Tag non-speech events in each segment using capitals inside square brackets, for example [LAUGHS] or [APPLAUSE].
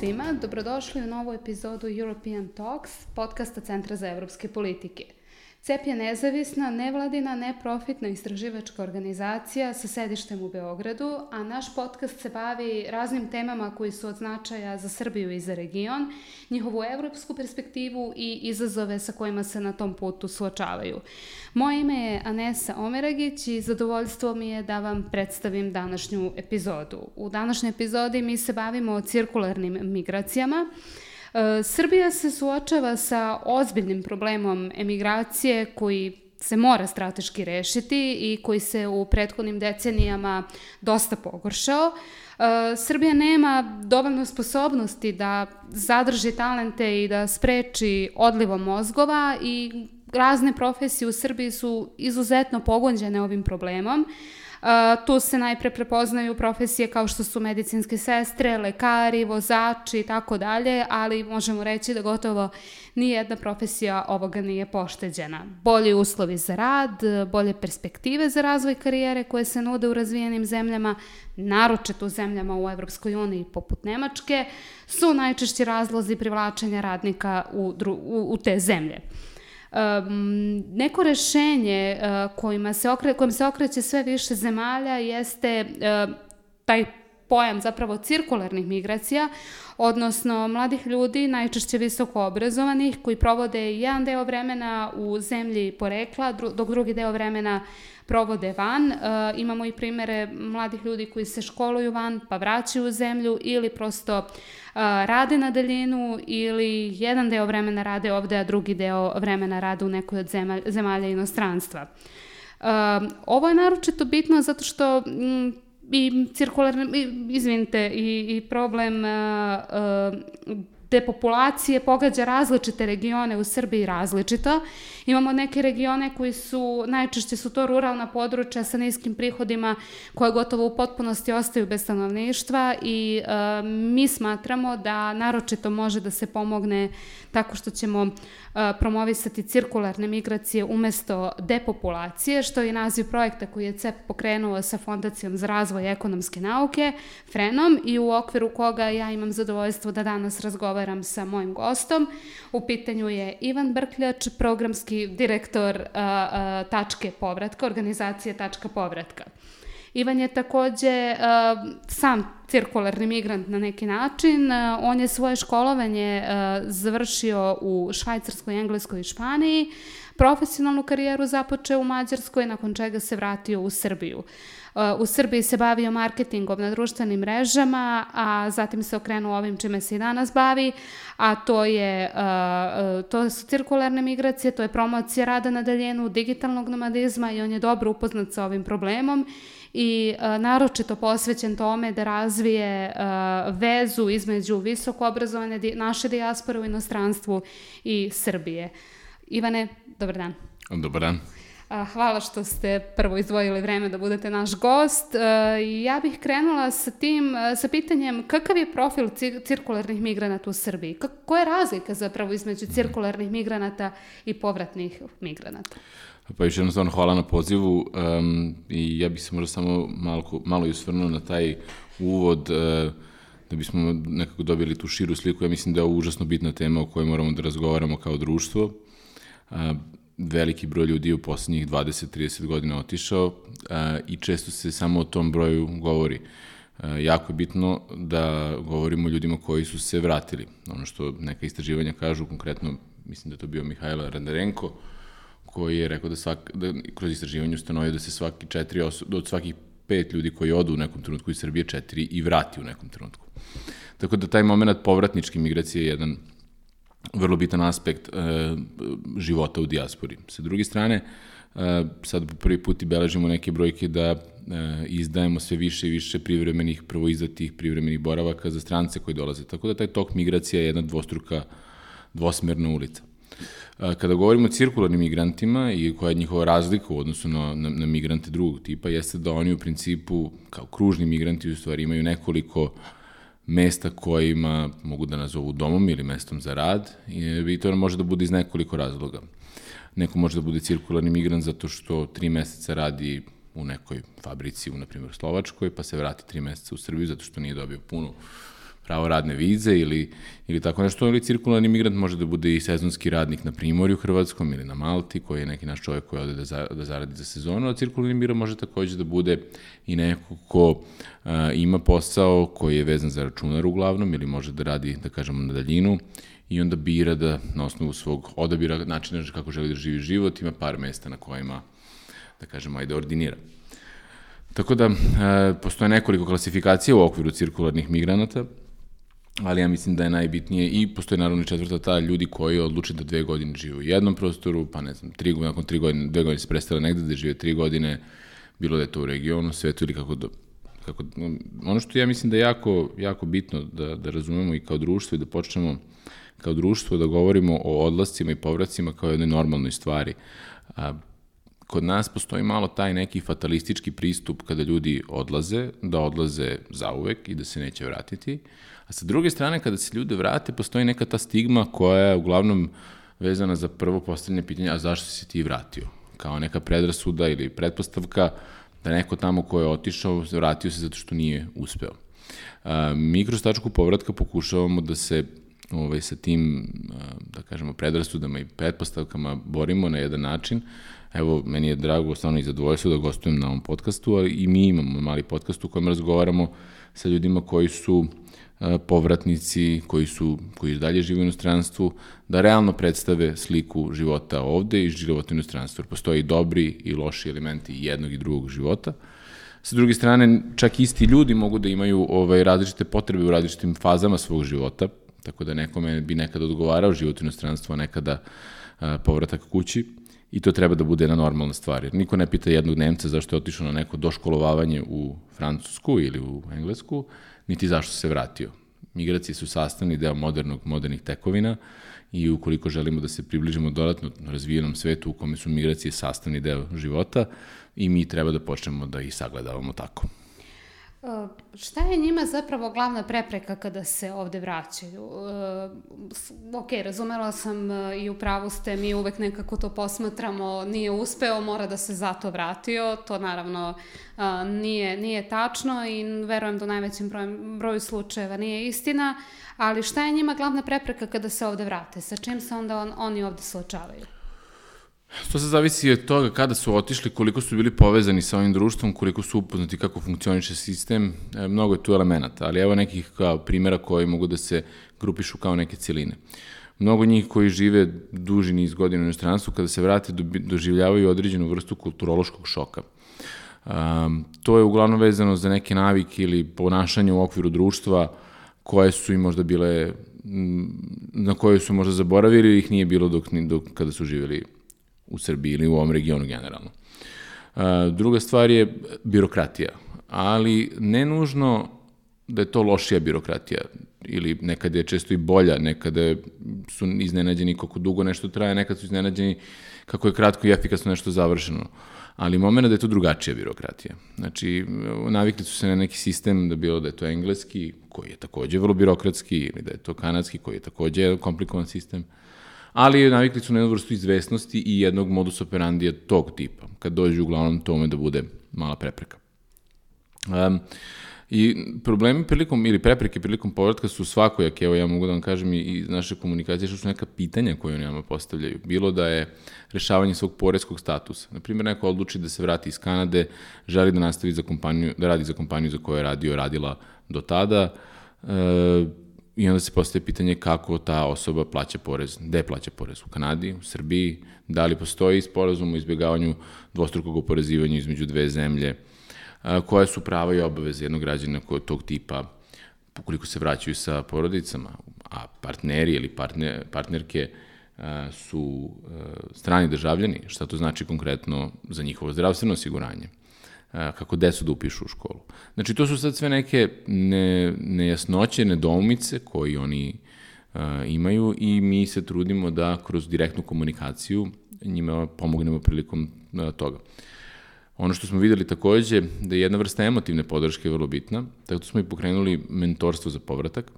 svima, dobrodošli u novu epizodu European Talks, podcasta Centra za evropske politike. CEP je nezavisna, nevladina, neprofitna istraživačka organizacija sa sedištem u Beogradu, a naš podcast se bavi raznim temama koji su od značaja za Srbiju i za region, njihovu evropsku perspektivu i izazove sa kojima se na tom putu suočavaju. Moje ime je Anesa Omeragić i zadovoljstvo mi je da vam predstavim današnju epizodu. U današnjoj epizodi mi se bavimo cirkularnim migracijama, Srbija se suočava sa ozbiljnim problemom emigracije koji se mora strateški rešiti i koji se u prethodnim decenijama dosta pogoršao. E, Srbija nema dovoljno sposobnosti da zadrži talente i da spreči odlivo mozgova i razne profesije u Srbiji su izuzetno pogonđene ovim problemom. Tu se najpre prepoznaju profesije kao što su medicinske sestre, lekari, vozači i tako dalje, ali možemo reći da gotovo nijedna profesija ovoga nije pošteđena. Bolji uslovi za rad, bolje perspektive za razvoj karijere koje se nude u razvijenim zemljama, naročito u zemljama u Evropskoj uniji poput Nemačke, su najčešći razlozi privlačenja radnika u, u, u te zemlje. Neko rešenje uh, kojima se okre, kojim se okreće sve više zemalja jeste uh, taj pojam zapravo cirkularnih migracija, odnosno mladih ljudi, najčešće visoko obrazovanih, koji provode jedan deo vremena u zemlji porekla, dok drugi deo vremena provode van. E, imamo i primere mladih ljudi koji se školuju van, pa vraćaju u zemlju ili prosto e, rade na daljinu ili jedan deo vremena rade ovde, a drugi deo vremena rade u nekoj od zemalja, zemalja inostranstva. Uh, ovo je naročito bitno zato što m, i cirkularni, izvinite, i, i problem uh, uh, depopulacije pogađa različite regione u Srbiji različito. Imamo neke regione koji su, najčešće su to ruralna područja sa niskim prihodima koje gotovo u potpunosti ostaju bez stanovništva i e, mi smatramo da naročito može da se pomogne tako što ćemo e, promovisati cirkularne migracije umesto depopulacije, što je naziv projekta koji je CEP pokrenuo sa Fondacijom za razvoj ekonomske nauke, FRENom, i u okviru koga ja imam zadovoljstvo da danas razgovaram sa mojim gostom. U pitanju je Ivan Brkljač, programski direktor uh, uh, Tačke povratka, organizacije Tačka povratka. Ivan je takođe uh, sam cirkularni migrant na neki način. Uh, on je svoje školovanje uh, završio u Švajcarskoj, Engleskoj i Španiji. Profesionalnu karijeru započeo u Mađarskoj, nakon čega se vratio u Srbiju. U Srbiji se bavio marketingom na društvenim mrežama, a zatim se okrenuo ovim čime se i danas bavi, a to, je, to su cirkularne migracije, to je promocija rada na daljenu, digitalnog nomadizma i on je dobro upoznat sa ovim problemom i naročito posvećen tome da razvije vezu između visoko obrazovane naše dijaspore u inostranstvu i Srbije. Ivane, dobar dan. Dobar dan. Hvala što ste prvo izdvojili vreme da budete naš gost. Ja bih krenula sa tim, sa pitanjem kakav je profil cirkularnih migranata u Srbiji? Koja je razlika zapravo između cirkularnih migranata i povratnih migranata? Pa još jednostavno hvala na pozivu um, i ja bih se možda samo malo, malo i osvrnuo na taj uvod uh, da bismo nekako dobili tu širu sliku. Ja mislim da je ovo užasno bitna tema o kojoj moramo da razgovaramo kao društvo. Uh, veliki broj ljudi u poslednjih 20-30 godina otišao a, i često se samo o tom broju govori. A, jako je bitno da govorimo o ljudima koji su se vratili. Ono što neka istraživanja kažu, konkretno, mislim da to bio Mihajla Randarenko, koji je rekao da, svak, da kroz istraživanje ustanovio da se svaki četiri osoba, od svakih pet ljudi koji odu u nekom trenutku iz Srbije, četiri i vrati u nekom trenutku. Tako da taj moment povratničke migracije je jedan vrlo bitan aspekt e, života u dijaspori. Sa druge strane, e, sad po prvi put i beležimo neke brojke da e, izdajemo sve više i više privremenih, prvo izdatih privremenih boravaka za strance koji dolaze. Tako da taj tok migracija je jedna dvostruka, dvosmerna ulica. Kada govorimo o cirkularnim migrantima i koja je njihova razlika u odnosu na, na, na migrante drugog tipa, jeste da oni u principu, kao kružni migranti, u stvari imaju nekoliko mesta kojima mogu da nazovu domom ili mestom za rad i to može da bude iz nekoliko razloga. Neko može da bude cirkularni migrant zato što tri meseca radi u nekoj fabrici u, na primjer, Slovačkoj, pa se vrati tri meseca u Srbiju zato što nije dobio punu pravo radne vize ili, ili tako nešto, ili cirkularni migrant može da bude i sezonski radnik na Primorju Hrvatskom ili na Malti, koji je neki naš čovjek koji ode da, za, da zaradi za sezonu, a cirkularni migrant može takođe da bude i neko ko a, ima posao koji je vezan za računar uglavnom ili može da radi, da kažemo, na daljinu i onda bira da na osnovu svog odabira načina kako želi da živi život ima par mesta na kojima, da kažemo, ajde ordinira. Tako da, e, postoje nekoliko klasifikacija u okviru cirkularnih migranata, ali ja mislim da je najbitnije i postoji naravno četvrta ta ljudi koji odluče da dve godine žive u jednom prostoru, pa ne znam, tri, nakon tri godine, dve godine se prestale negde da žive tri godine, bilo da je to u regionu, svetu ili kako, do, kako ono što ja mislim da je jako, jako bitno da, da razumemo i kao društvo i da počnemo kao društvo da govorimo o odlascima i povracima kao jednoj normalnoj stvari. A, kod nas postoji malo taj neki fatalistički pristup kada ljudi odlaze, da odlaze zauvek i da se neće vratiti. A sa druge strane, kada se ljude vrate, postoji neka ta stigma koja je uglavnom vezana za prvo postavljanje pitanja, a zašto si ti vratio? Kao neka predrasuda ili pretpostavka da neko tamo ko je otišao, vratio se zato što nije uspeo. Mi kroz tačku povratka pokušavamo da se ovaj, sa tim, da kažemo, predrasudama i pretpostavkama borimo na jedan način. Evo, meni je drago, stvarno i zadovoljstvo da gostujem na ovom podcastu, ali i mi imamo mali podcast u kojem razgovaramo sa ljudima koji su povratnici koji su koji dalje žive u inostranstvu da realno predstave sliku života ovde i života u inostranstvu. Postoje i dobri i loši elementi jednog i drugog života. Sa druge strane, čak isti ljudi mogu da imaju ovaj, različite potrebe u različitim fazama svog života, Tako da nekome bi nekada odgovarao život u inostranstvu, a nekada a, povratak kući. I to treba da bude jedna normalna stvar. Jer niko ne pita jednog Nemca zašto je otišao na neko doškolovavanje u Francusku ili u Englesku, niti zašto se vratio. Migracije su sastavni deo modernog, modernih tekovina i ukoliko želimo da se približimo dodatno razvijenom svetu u kome su migracije sastavni deo života, i mi treba da počnemo da ih sagledavamo tako. Uh, šta je njima zapravo glavna prepreka kada se ovde vraćaju? Uh, ok, razumela sam uh, i u pravu ste, mi uvek nekako to posmatramo, nije uspeo, mora da se zato vratio, to naravno nije, nije tačno i verujem da u najvećem broju, broju slučajeva nije istina, ali šta je njima glavna prepreka kada se ovde vrate? Sa čim se onda on, oni ovde suočavaju? To se zavisi od toga kada su otišli, koliko su bili povezani sa ovim društvom, koliko su upoznati kako funkcioniše sistem, e, mnogo je tu elemenata, ali evo nekih kao primjera koji mogu da se grupišu kao neke cijeline. Mnogo njih koji žive duži niz godina u inostranstvu, kada se vrate, doživljavaju određenu vrstu kulturološkog šoka. Um, to je uglavnom vezano za neke navike ili ponašanje u okviru društva koje su im možda bile, na koje su možda zaboravili ili ih nije bilo dok, dok kada su živjeli u Srbiji ili u ovom regionu generalno. Druga stvar je birokratija, ali ne nužno da je to lošija birokratija ili nekada je često i bolja, nekada su iznenađeni kako dugo nešto traje, nekad su iznenađeni kako je kratko i efikasno nešto završeno. Ali moment da je to drugačija birokratija. Znači, navikli su se na neki sistem da bilo da je to engleski, koji je takođe vrlo birokratski, ili da je to kanadski, koji je takođe komplikovan sistem ali navikli su na jednu vrstu izvesnosti i jednog modus operandija tog tipa, kad dođu uglavnom tome da bude mala prepreka. Um, I problemi prilikom, ili prepreke prilikom povratka su svakojake, evo ja mogu da vam kažem i iz naše komunikacije, što su neka pitanja koje oni nama postavljaju. Bilo da je rešavanje svog poreskog statusa. Naprimjer, neko odluči da se vrati iz Kanade, želi da nastavi za kompaniju, da radi za kompaniju za koju je radio, radila do tada, e, I onda se postaje pitanje kako ta osoba plaća porez, gde plaća porez, u Kanadi, u Srbiji, da li postoji sporazum o izbjegavanju dvostrukog oporezivanja između dve zemlje, koje su prava i obaveze jednog građana tog tipa, ukoliko se vraćaju sa porodicama, a partneri ili partner, partnerke su strani državljani, šta to znači konkretno za njihovo zdravstveno osiguranje kako decu da upišu u školu. Znači, to su sad sve neke ne, nejasnoće, nedoumice koji oni uh, imaju i mi se trudimo da kroz direktnu komunikaciju njima pomognemo prilikom uh, toga. Ono što smo videli takođe, da je jedna vrsta emotivne podrške vrlo bitna, tako da smo i pokrenuli mentorstvo za povratak,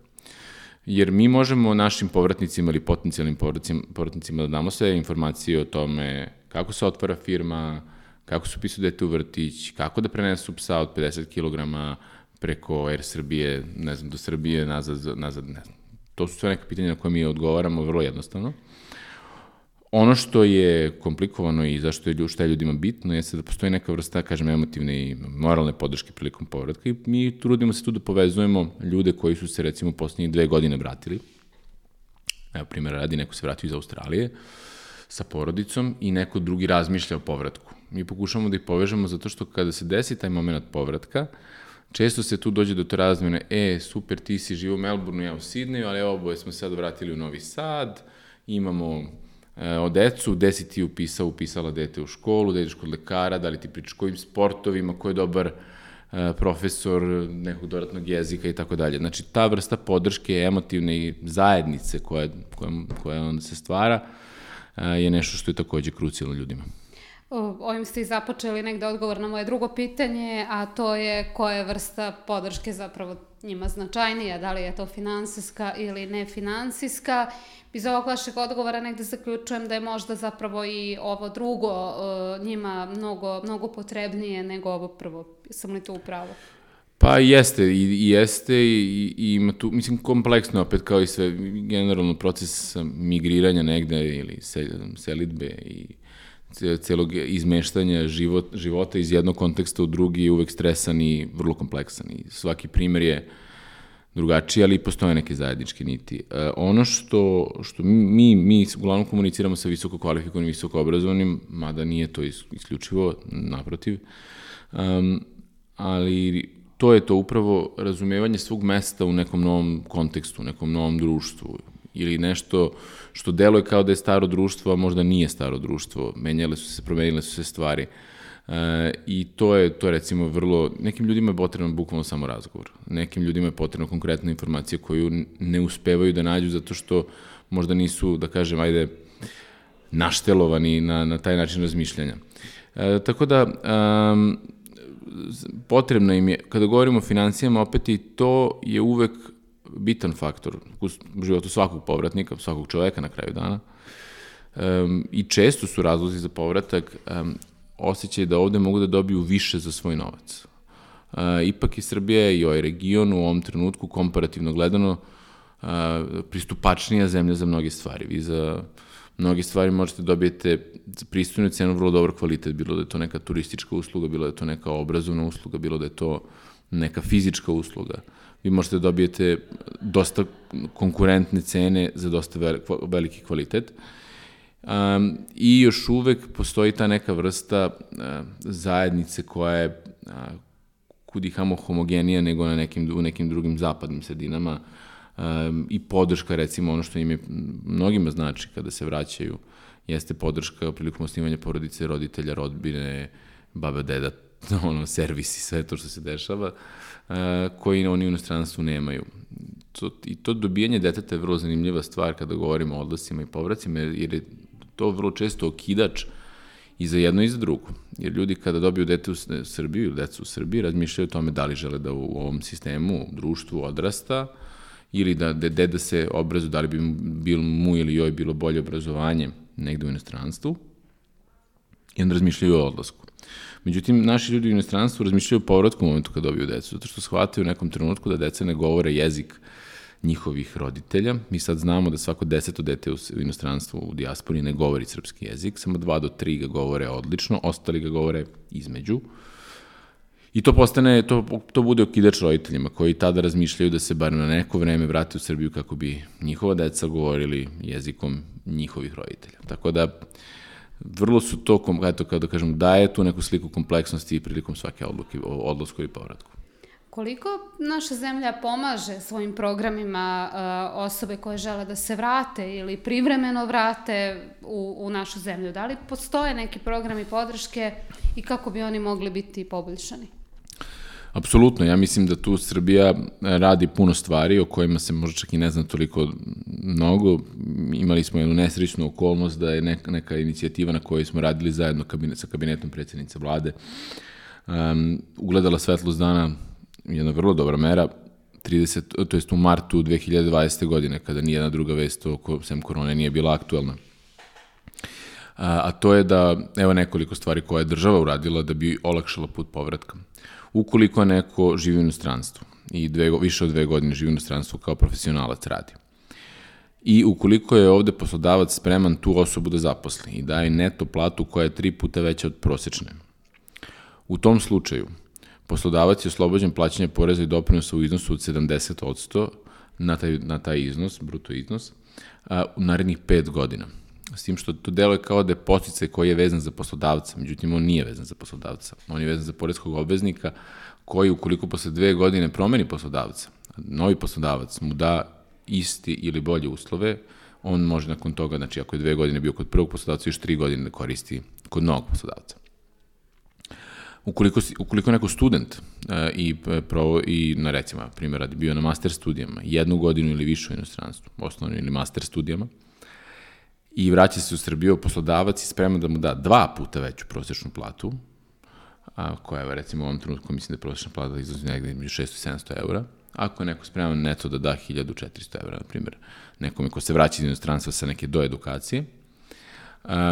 jer mi možemo našim povratnicima ili potencijalnim povratnicima da damo sve informacije o tome kako se otvara firma, kako se upisu dete u vrtić, kako da prenesu psa od 50 kg, preko Air Srbije, ne znam, do Srbije, nazad, nazad, ne znam. To su sve neke pitanja na koje mi odgovaramo vrlo jednostavno. Ono što je komplikovano i zašto je šta je ljudima bitno jeste da postoji neka vrsta, kažem, emotivne i moralne podrške prilikom povratka i mi trudimo se tu da povezujemo ljude koji su se recimo poslednjih dve godine vratili. Evo, primjer radi, neko se vratio iz Australije sa porodicom i neko drugi razmišlja o povratku. Mi pokušamo da ih povežemo zato što kada se desi taj moment povratka, često se tu dođe do te razmene, e, super, ti si živo u Melbourneu, ja u Sidneju, ali oboje smo sad vratili u Novi Sad, imamo e, o decu, gde si ti upisao, upisala dete u školu, da ideš kod lekara, da li ti pričaš kojim sportovima, ko je dobar e, profesor nekog dodatnog jezika i tako dalje. Znači, ta vrsta podrške emotivne i zajednice koja, koja, koja onda se stvara e, je nešto što je takođe krucijalno ljudima. Ovim ste i započeli negde odgovor na moje drugo pitanje, a to je koja je vrsta podrške zapravo njima značajnija, da li je to finansijska ili nefinansijska. Iz ovog vašeg odgovora negde zaključujem da je možda zapravo i ovo drugo njima mnogo, mnogo potrebnije nego ovo prvo. Sam li to upravo? Pa jeste, i, i jeste i, i ima tu, mislim, kompleksno opet kao i sve, generalno proces migriranja negde ili selitbe i celog izmeštanja život, života iz jednog konteksta u drugi je uvek stresan i vrlo kompleksan i svaki primer je drugačiji, ali postoje neke zajedničke niti. E, ono što, što mi, mi uglavnom komuniciramo sa visoko kvalifikovanim, visoko obrazovanim, mada nije to isključivo, naprotiv, um, ali to je to upravo razumevanje svog mesta u nekom novom kontekstu, u nekom novom društvu ili nešto što deluje kao da je staro društvo, a možda nije staro društvo. Menjale su se, promenile su se stvari. E, I to je, to je recimo vrlo, nekim ljudima je potrebno bukvalno samo razgovor. Nekim ljudima je potrebno konkretna informacija koju ne uspevaju da nađu zato što možda nisu, da kažem, ajde, naštelovani na, na taj način razmišljanja. E, tako da, um, potrebno im je, kada govorimo o financijama, opet i to je uvek bitan faktor u životu svakog povratnika, svakog čoveka na kraju dana. Um, I često su razlozi za povratak um, osjećaj da ovde mogu da dobiju više za svoj novac. Uh, ipak je Srbija i ovaj region u ovom trenutku komparativno gledano uh, pristupačnija zemlja za mnoge stvari. Vi za mnoge stvari možete dobijete za pristojnu cenu vrlo dobar kvalitet, bilo da je to neka turistička usluga, bilo da je to neka obrazovna usluga, bilo da je to neka fizička usluga. Uh, vi možete da dobijete dosta konkurentne cene za dosta veliki kvalitet. Um, I još uvek postoji ta neka vrsta uh, zajednice koja je uh, kudihamo homogenija nego na nekim, u nekim drugim zapadnim sredinama um, i podrška recimo ono što im je mnogima znači kada se vraćaju jeste podrška prilikom osnivanja porodice, roditelja, rodbine, baba, deda, [LAUGHS] ono, servisi, sve to što se dešava. Uh, koji oni u inostranstvu nemaju. To, I to dobijanje deteta je vrlo zanimljiva stvar kada govorimo o odlasima i povracima, jer je to vrlo često okidač i za jedno i za drugo. Jer ljudi kada dobiju dete u Srbiji ili decu u Srbiji razmišljaju o tome da li žele da u ovom sistemu, u društvu odrasta ili da, da deda se obrazu, da li bi bil mu ili joj bilo bolje obrazovanje negde u inostranstvu i onda razmišljaju o odlasku. Međutim, naši ljudi u inostranstvu razmišljaju o povratku u momentu kad dobiju decu, zato što shvataju u nekom trenutku da deca ne govore jezik njihovih roditelja. Mi sad znamo da svako deseto dete u inostranstvu u dijaspori ne govori srpski jezik, samo dva do tri ga govore odlično, ostali ga govore između. I to postane, to, to bude okidač roditeljima koji tada razmišljaju da se bar na neko vreme vrate u Srbiju kako bi njihova deca govorili jezikom njihovih roditelja. Tako da, vrlo su to, eto, kao da kažem, daje tu neku sliku kompleksnosti prilikom svake odluke odlasku i povratku. Koliko naša zemlja pomaže svojim programima uh, osobe koje žele da se vrate ili privremeno vrate u, u našu zemlju? Da li postoje neki programi podrške i kako bi oni mogli biti poboljšani? Apsolutno, ja mislim da tu Srbija radi puno stvari o kojima se možda čak i ne zna toliko mnogo. Imali smo jednu nesrećnu okolnost da je neka, neka inicijativa na kojoj smo radili zajedno kabinet, sa kabinetom predsjednice vlade um, ugledala svetlost dana jedna vrlo dobra mera 30, to jest u martu 2020. godine kada nijedna druga vest oko sem korone nije bila aktuelna. a to je da, evo nekoliko stvari koje je država uradila da bi olakšala put povratka. Ukoliko neko živi u inostranstvu i dve, više od dve godine živi u inostranstvu kao profesionalac radi, i ukoliko je ovde poslodavac spreman tu osobu da zaposli i daje neto platu koja je tri puta veća od prosečne. U tom slučaju, poslodavac je oslobođen plaćanja poreza i doprinosa u iznosu od 70% na taj, na taj iznos, bruto iznos, u narednih 5 godina. S tim što to deluje kao da je posticaj koji je vezan za poslodavca, međutim on nije vezan za poslodavca. On je vezan za porezkog obveznika koji ukoliko posle dve godine promeni poslodavca, novi poslodavac mu da isti ili bolje uslove, on može nakon toga, znači ako je dve godine bio kod prvog poslodavca, još tri godine da koristi kod novog poslodavca. Ukoliko, si, ukoliko neko student uh, i, e, provo, i na recimo, primjer radi, bio na master studijama, jednu godinu ili više u inostranstvu, osnovno ili master studijama, i vraća se u Srbiju, poslodavac je spreman da mu da dva puta veću prosečnu platu, a, koja je recimo u ovom trenutku mislim da je prosečna plata izlazi negde između 600 i 700 eura, Ako je neko spreman neto da da 1400 evra, na primjer, nekome ko se vraća iz inostranstva sa neke doedukacije,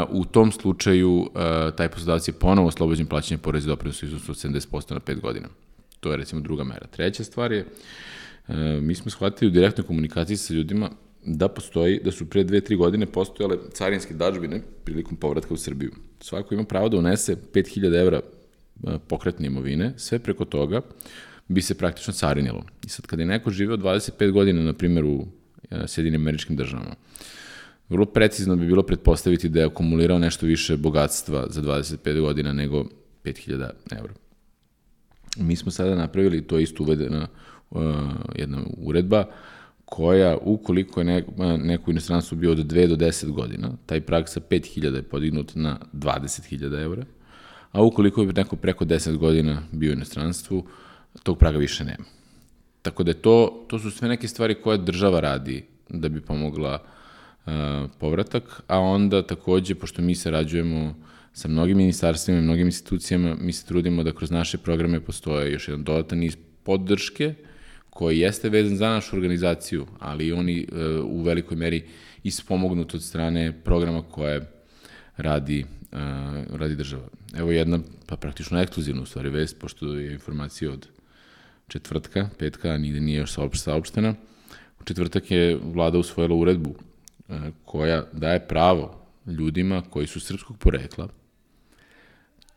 u tom slučaju taj poslodavac je ponovo oslobođen plaćanja poreza i doprinosa iznosu od 70% na 5 godina. To je recimo druga mera. Treća stvar je, mi smo shvatili u direktnoj komunikaciji sa ljudima da postoji, da su pre 2-3 godine postojale carinske dažbine prilikom povratka u Srbiju. Svako ima pravo da unese 5000 evra pokretne imovine, sve preko toga bi se praktično carinilo. I sad, kada je neko živeo 25 godina, na primjer, u e, Sjedinim američkim državama, vrlo precizno bi bilo pretpostaviti da je akumulirao nešto više bogatstva za 25 godina nego 5000 eura. Mi smo sada napravili, to je isto uvedena uh, jedna uredba, koja, ukoliko je neko, neko inostranstvo bio od 2 do 10 godina, taj prag sa 5000 je podignut na 20.000 eura, a ukoliko je neko preko 10 godina bio u inostranstvu, tog praga više nema. Tako da je to, to su sve neke stvari koje država radi da bi pomogla uh, povratak, a onda takođe, pošto mi sarađujemo sa mnogim ministarstvima i mnogim institucijama, mi se trudimo da kroz naše programe postoje još jedan dodatan niz podrške koji jeste vezan za našu organizaciju, ali oni uh, u velikoj meri ispomognut od strane programa koje radi, uh, radi država. Evo jedna, pa praktično ekskluzivna u stvari vest, pošto je informacija od četvrtka, petka, nigde nije još saopštena. U četvrtak je vlada usvojila uredbu e, koja daje pravo ljudima koji su srpskog porekla,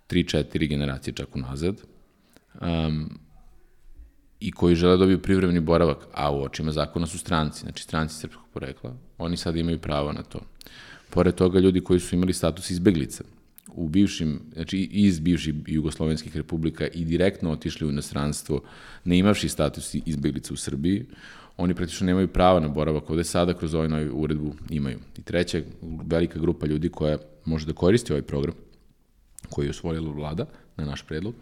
3-4 generacije čak unazad, um, i koji žele da dobiju privremeni boravak, a u očima zakona su stranci, znači stranci srpskog porekla, oni sad imaju pravo na to. Pored toga, ljudi koji su imali status izbeglica, u bivšim, znači iz bivših jugoslovenskih republika i direktno otišli u inostranstvo, ne imavši status izbeglica u Srbiji, oni praktično nemaju prava na boravak ovde sada kroz ovaj novi uredbu imaju. I treća velika grupa ljudi koja može da koristi ovaj program koji je usvojila vlada na naš predlog,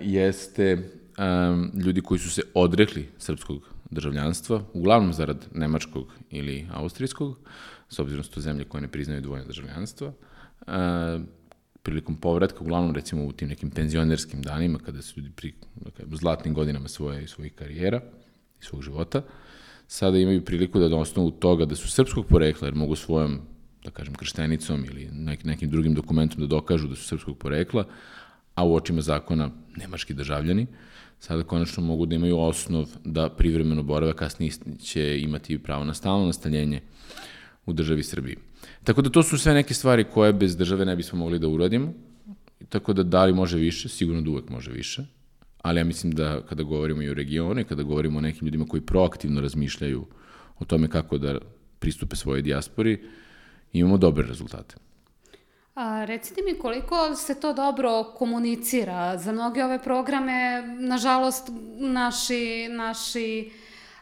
jeste um, ljudi koji su se odrekli srpskog državljanstva, uglavnom zarad nemačkog ili austrijskog, s obzirom da su to zemlje koje ne priznaju dvojne državljanstva, a, prilikom povratka, uglavnom recimo u tim nekim penzionerskim danima, kada su ljudi pri dakle, zlatnim godinama svoje, svojih karijera i svog života, sada imaju priliku da na osnovu toga da su srpskog porekla, jer mogu svojom, da kažem, krštenicom ili nek, nekim drugim dokumentom da dokažu da su srpskog porekla, a u očima zakona nemački državljani, sada konačno mogu da imaju osnov da privremeno borave, kasnije će imati pravo na stalno nastanjenje u državi Srbiji. Tako da to su sve neke stvari koje bez države ne bismo mogli da uradimo. Tako da da li može više, sigurno da uvek može više. Ali ja mislim da kada govorimo i o regionu i kada govorimo o nekim ljudima koji proaktivno razmišljaju o tome kako da pristupe svojoj dijaspori, imamo dobre rezultate. A, recite mi koliko se to dobro komunicira. Za mnoge ove programe, nažalost, naši, naši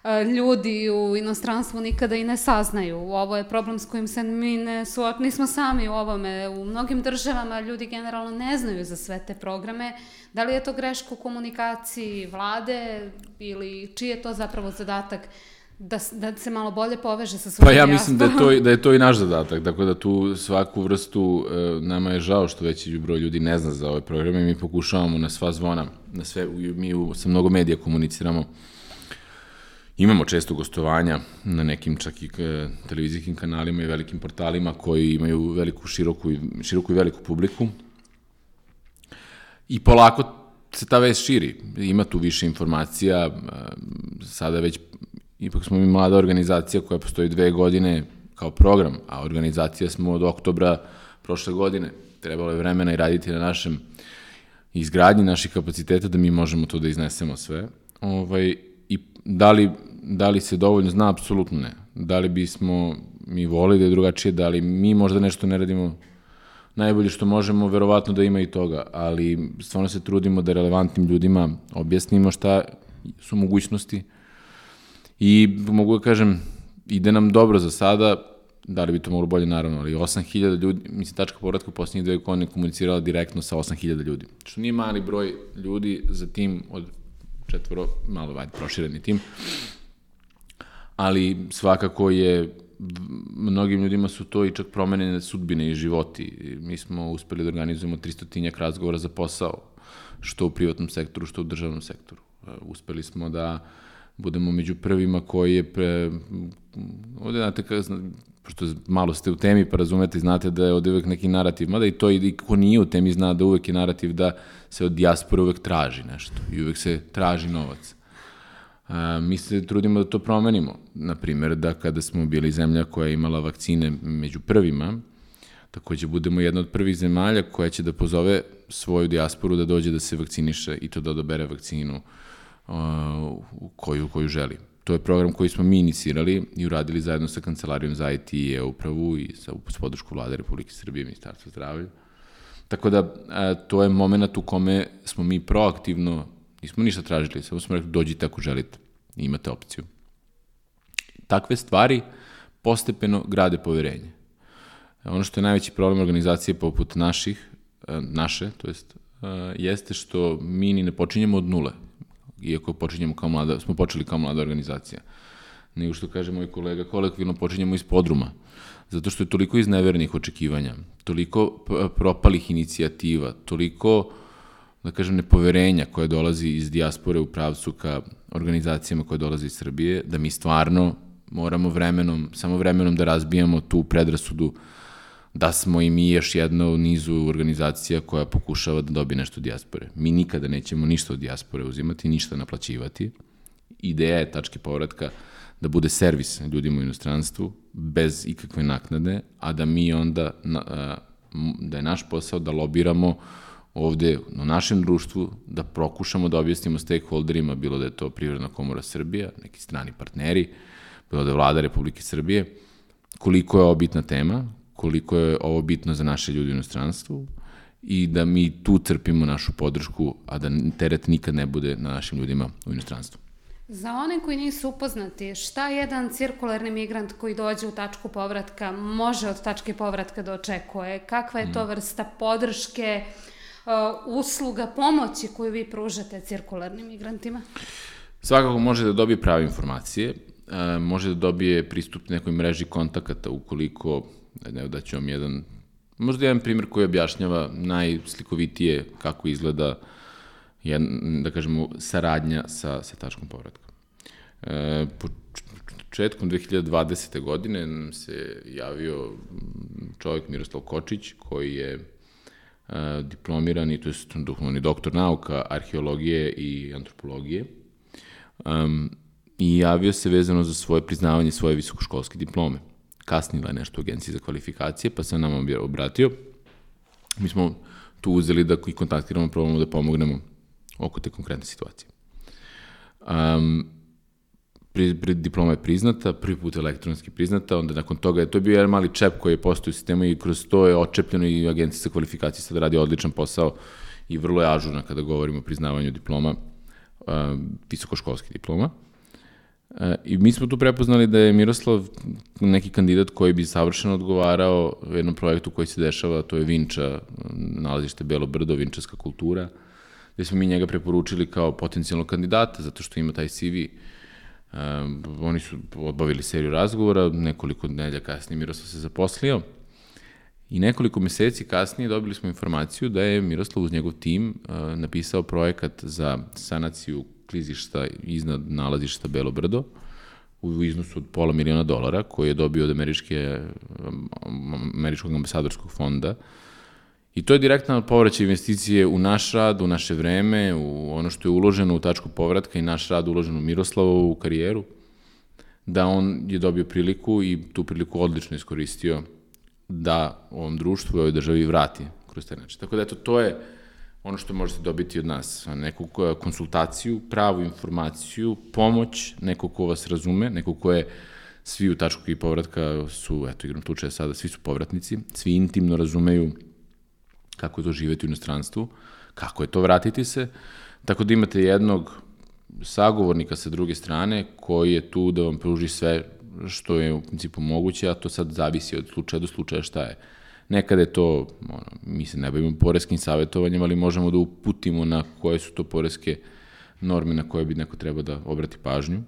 E, ljudi u inostranstvu nikada i ne saznaju. Ovo je problem s kojim se mi ne suoč... nismo sami u ovome. U mnogim državama ljudi generalno ne znaju za sve te programe. Da li je to greška u komunikaciji vlade ili čiji je to zapravo zadatak da, da se malo bolje poveže sa svojom Pa ja mislim da je, to, da je to i naš [LAUGHS] zadatak, tako da tu svaku vrstu, e, nama je žao što veći broj ljudi ne zna za ove programe, mi pokušavamo na sva zvona, na sve, mi u, sa mnogo medija komuniciramo Imamo često gostovanja na nekim čak i e, televizijskim kanalima i velikim portalima koji imaju veliku, široku, široku i veliku publiku. I polako se ta vest širi. Ima tu više informacija, e, sada već, ipak smo mi mlada organizacija koja postoji dve godine kao program, a organizacija smo od oktobra prošle godine. Trebalo je vremena i raditi na našem izgradnji naših kapaciteta da mi možemo to da iznesemo sve. Ovaj, I da li, da li se dovoljno zna? Apsolutno ne. Da li bismo mi volili da je drugačije, da li mi možda nešto ne radimo najbolje što možemo, verovatno da ima i toga, ali stvarno se trudimo da relevantnim ljudima objasnimo šta su mogućnosti i mogu da kažem, ide nam dobro za sada, da li bi to moglo bolje, naravno, ali 8000 ljudi, mislim, tačka povratka u posljednjih dve godine komunicirala direktno sa 8000 ljudi, što nije mali broj ljudi za tim od četvoro, malo vajde, prošireni tim, ali svakako je mnogim ljudima su to i čak promenene sudbine i životi. Mi smo uspeli da organizujemo 300 razgovora za posao, što u privatnom sektoru, što u državnom sektoru. Uspeli smo da budemo među prvima koji je pre... Ovde, znate, kada, pošto malo ste u temi pa razumete znate da je ovde uvek neki narativ, mada i to i ko nije u temi zna da uvek je narativ da se od dijaspore uvek traži nešto i uvek se traži novac. A, mi se trudimo da to promenimo. Naprimer, da kada smo bili zemlja koja je imala vakcine među prvima, takođe budemo jedna od prvih zemalja koja će da pozove svoju dijasporu da dođe da se vakciniše i to da odabere vakcinu uh, koju, koju želi. To je program koji smo mi inicirali i uradili zajedno sa Kancelarijom za IT i e-upravu i sa podršku vlade Republike Srbije i Ministarstva zdravlja. Tako da, a, to je moment u kome smo mi proaktivno Nismo ništa tražili, samo smo rekli dođite ako želite, imate opciju. Takve stvari postepeno grade poverenje. Ono što je najveći problem organizacije poput naših, naše, to jest, jeste što mi ni ne počinjemo od nule, iako počinjemo kao mlada, smo počeli kao mlada organizacija. Nego što kaže moj kolega, kolektivno počinjemo iz podruma, zato što je toliko iznevernih očekivanja, toliko propalih inicijativa, toliko uh, da kažem, nepoverenja koje dolazi iz dijaspore u pravcu ka organizacijama koje dolaze iz Srbije, da mi stvarno moramo vremenom, samo vremenom da razbijamo tu predrasudu da smo i mi još jedna u nizu organizacija koja pokušava da dobije nešto od dijaspore. Mi nikada nećemo ništa od dijaspore uzimati, ništa naplaćivati. Ideja je tačke povratka da bude servis ljudima u inostranstvu bez ikakve naknade, a da mi onda, da je naš posao da lobiramo ovde u našem društvu da prokušamo da objasnimo stakeholderima, bilo da je to Privredna komora Srbija, neki strani partneri, bilo da je vlada Republike Srbije, koliko je ovo bitna tema, koliko je ovo bitno za naše ljudi u inostranstvu i da mi tu crpimo našu podršku, a da teret nikad ne bude na našim ljudima u inostranstvu. Za one koji nisu upoznati, šta jedan cirkularni migrant koji dođe u tačku povratka može od tačke povratka da očekuje? Kakva je to mm. vrsta podrške? Uh, usluga pomoći koju vi pružate cirkularnim migrantima? Svakako može da dobije prave informacije, uh, može da dobije pristup nekoj mreži kontakata ukoliko, ne da ću vam jedan, možda jedan primjer koji objašnjava najslikovitije kako izgleda jedan, da kažemo, saradnja sa, sa tačkom povratka. E, početkom 2020. godine nam se javio čovjek Miroslav Kočić, koji je diplomirani, to je duhovni doktor nauka, arheologije i antropologije. Um, I javio se vezano za svoje priznavanje svoje visokoškolske diplome. Kasnila je nešto u agenciji za kvalifikacije, pa se nam obratio. Mi smo tu uzeli da i kontaktiramo, probamo da pomognemo oko te konkretne situacije. Um, pri, pri, diploma je priznata, prvi put elektronski priznata, onda nakon toga je to bio jedan mali čep koji je postao u sistemu i kroz to je očepljeno i agencija za kvalifikacije sada radi odličan posao i vrlo je ažurna kada govorimo o priznavanju diploma, uh, visokoškolskih diploma. Uh, I mi smo tu prepoznali da je Miroslav neki kandidat koji bi savršeno odgovarao jednom projektu koji se dešava, to je Vinča, nalazište Belo Brdo, Vinčarska kultura, gde smo mi njega preporučili kao potencijalnog kandidata, zato što ima taj CV Um, oni su odbavili seriju razgovora, nekoliko nedelja kasnije Miroslav se zaposlio i nekoliko meseci kasnije dobili smo informaciju da je Miroslav uz njegov tim uh, napisao projekat za sanaciju klizišta iznad nalazišta Belo Brdo u iznosu od pola miliona dolara koji je dobio od američke, američkog ambasadorskog fonda. I to je direktna povraćaj investicije u naš rad, u naše vreme, u ono što je uloženo u tačku povratka i naš rad uložen u Miroslavovu karijeru, da on je dobio priliku i tu priliku odlično iskoristio da ovom društvu i ovoj državi vrati kroz taj način. Tako da eto, to je ono što možete dobiti od nas, neku konsultaciju, pravu informaciju, pomoć, neko ko vas razume, neko ko je svi u tačku i povratka su, eto, igram slučaja sada, svi su povratnici, svi intimno razumeju kako je to živeti u inostranstvu, kako je to vratiti se, tako da imate jednog sagovornika sa druge strane koji je tu da vam pruži sve što je u principu moguće, a to sad zavisi od slučaja do slučaja šta je. Nekada je to, ono, mi se ne bavimo poreskim savjetovanjem, ali možemo da uputimo na koje su to poreske norme na koje bi neko trebao da obrati pažnju.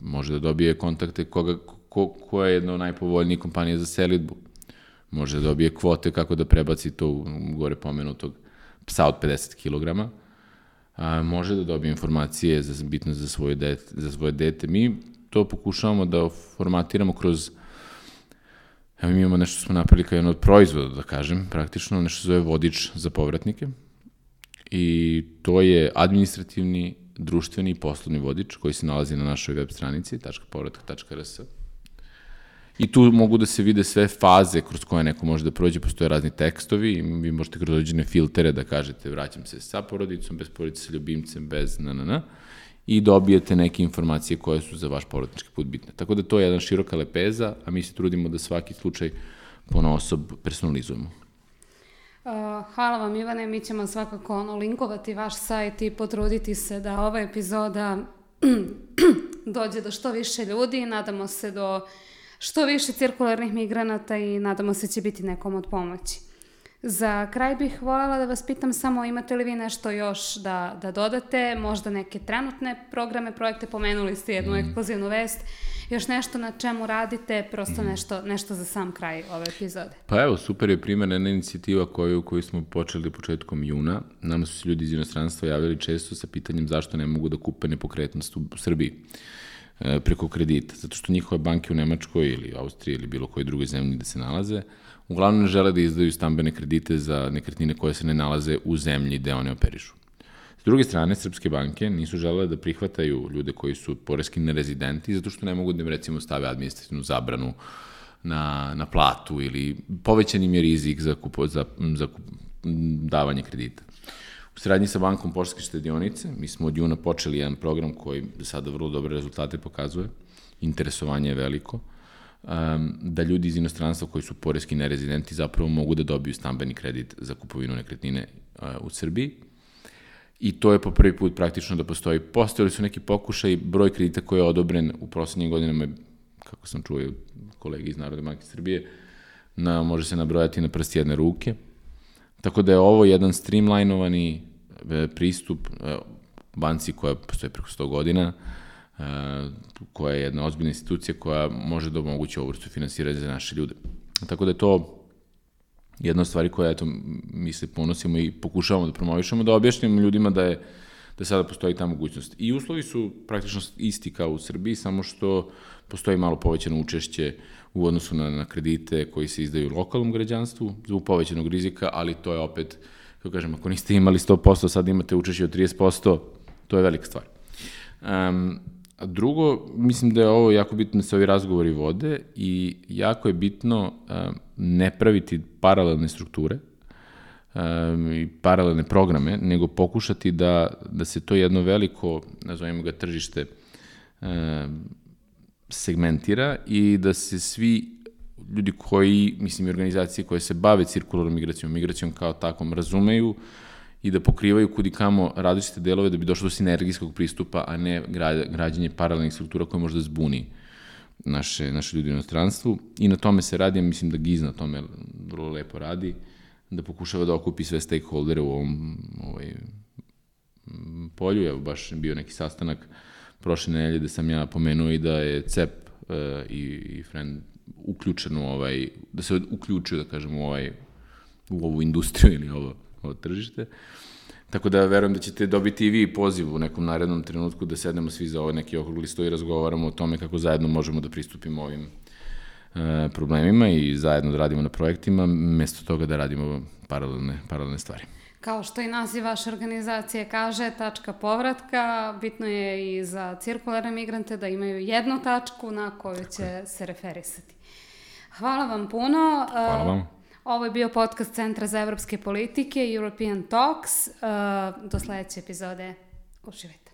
Može da dobije kontakte koga, ko, koja je jedna od najpovoljnijih kompanija za selitbu. Može da dobije kvote kako da prebaci to gore pomenutog psa od 50 kg. A, može da dobije informacije za, bitno za svoje, dete, za svoje dete. Mi to pokušavamo da formatiramo kroz Evo mi imamo nešto smo napravili kao jedan od proizvoda, da kažem, praktično, nešto zove vodič za povratnike. I to je administrativni, društveni i poslovni vodič koji se nalazi na našoj web stranici .povratak.rs. I tu mogu da se vide sve faze kroz koje neko može da prođe, postoje razni tekstovi i vi možete kroz određene filtere da kažete vraćam se sa porodicom, bez porodice, sa ljubimcem, bez na na na i dobijete neke informacije koje su za vaš porodički put bitne. Tako da to je jedan široka lepeza, a mi se trudimo da svaki slučaj pona osob personalizujemo. Hvala vam Ivane, mi ćemo svakako ono, linkovati vaš sajt i potruditi se da ova epizoda [CLEARS THROAT] dođe do što više ljudi, nadamo se do što više cirkularnih migranata i nadamo se da će biti nekom od pomoći. Za kraj bih voljela da vas pitam samo imate li vi nešto još da, da dodate, možda neke trenutne programe, projekte, pomenuli ste jednu mm. eksplozivnu vest, još nešto na čemu radite, prosto mm. nešto, nešto za sam kraj ove epizode. Pa evo, super je primjer jedna inicijativa koju, koju smo počeli početkom juna. Nama su se ljudi iz inostranstva javili često sa pitanjem zašto ne mogu da kupe nepokretnost u Srbiji e, preko kredita, zato što njihove banke u Nemačkoj ili Austriji ili bilo koje druge zemlje gde se nalaze, uglavnom ne žele da izdaju stambene kredite za nekretnine koje se ne nalaze u zemlji gde one operišu. S druge strane, srpske banke nisu želele da prihvataju ljude koji su poreski nerezidenti, zato što ne mogu da im recimo stave administrativnu zabranu na, na platu ili povećan im je rizik za, kupo, za, za kup, davanje kredita. U sradnji sa bankom Poštanske štedionice, mi smo od juna počeli jedan program koji sada vrlo dobre rezultate pokazuje, interesovanje je veliko, um, da ljudi iz inostranstva koji su poreski nerezidenti zapravo mogu da dobiju stambeni kredit za kupovinu nekretnine uh, u Srbiji. I to je po prvi put praktično da postoji. Postojali su neki pokušaj, broj kredita koji je odobren u proslednjim godinama, kako sam čuo kolegi iz Narodne banke Srbije, na, može se nabrojati na prst jedne ruke. Tako da je ovo jedan streamlinovani e, pristup e, banci koja postoji preko 100 godina, koja je jedna ozbiljna institucija koja može da omogući ovu vrstu finansiranja za naše ljude. Tako da je to jedna od stvari koja, eto, mi se ponosimo i pokušavamo da promovišemo, da objašnjamo ljudima da je da sada postoji ta mogućnost. I uslovi su praktično isti kao u Srbiji, samo što postoji malo povećano učešće u odnosu na, na kredite koji se izdaju lokalnom građanstvu zbog povećanog rizika, ali to je opet, kako kažem, ako niste imali 100%, sad imate učešće od 30%, to je velika stvar. Um, A drugo, mislim da je ovo jako bitno da se ovi razgovori vode i jako je bitno um, ne praviti paralelne strukture um, i paralelne programe, nego pokušati da, da se to jedno veliko, nazovimo ga tržište, um, segmentira i da se svi ljudi koji, mislim, organizacije koje se bave cirkularnom migracijom, migracijom kao takvom, razumeju i da pokrivaju kudikamo različite delove da bi došlo do sinergijskog pristupa, a ne građenje paralelnih struktura koje možda zbuni naše, naše ljudi u inostranstvu. I na tome se radi, ja mislim da Giz na tome vrlo lepo radi, da pokušava da okupi sve stakeholdere u ovom ovaj, polju. Evo, baš bio neki sastanak prošle nedelje da sam ja pomenuo i da je CEP uh, i, i Friend uključen u ovaj, da se uključio, da kažem, u ovaj, u ovu industriju ili ovo tržište. Tako da verujem da ćete dobiti i vi poziv u nekom narednom trenutku da sednemo svi za ovaj neki okrugli sto i razgovaramo o tome kako zajedno možemo da pristupimo ovim e, problemima i zajedno da radimo na projektima, mesto toga da radimo paralelne, paralelne stvari. Kao što i naziv vaše organizacije kaže, tačka povratka, bitno je i za cirkularne migrante da imaju jednu tačku na koju će se referisati. Hvala vam puno. Hvala vam. Ovo je bio podcast Centra za evropske politike, European Talks. Do sledeće epizode. Uživajte.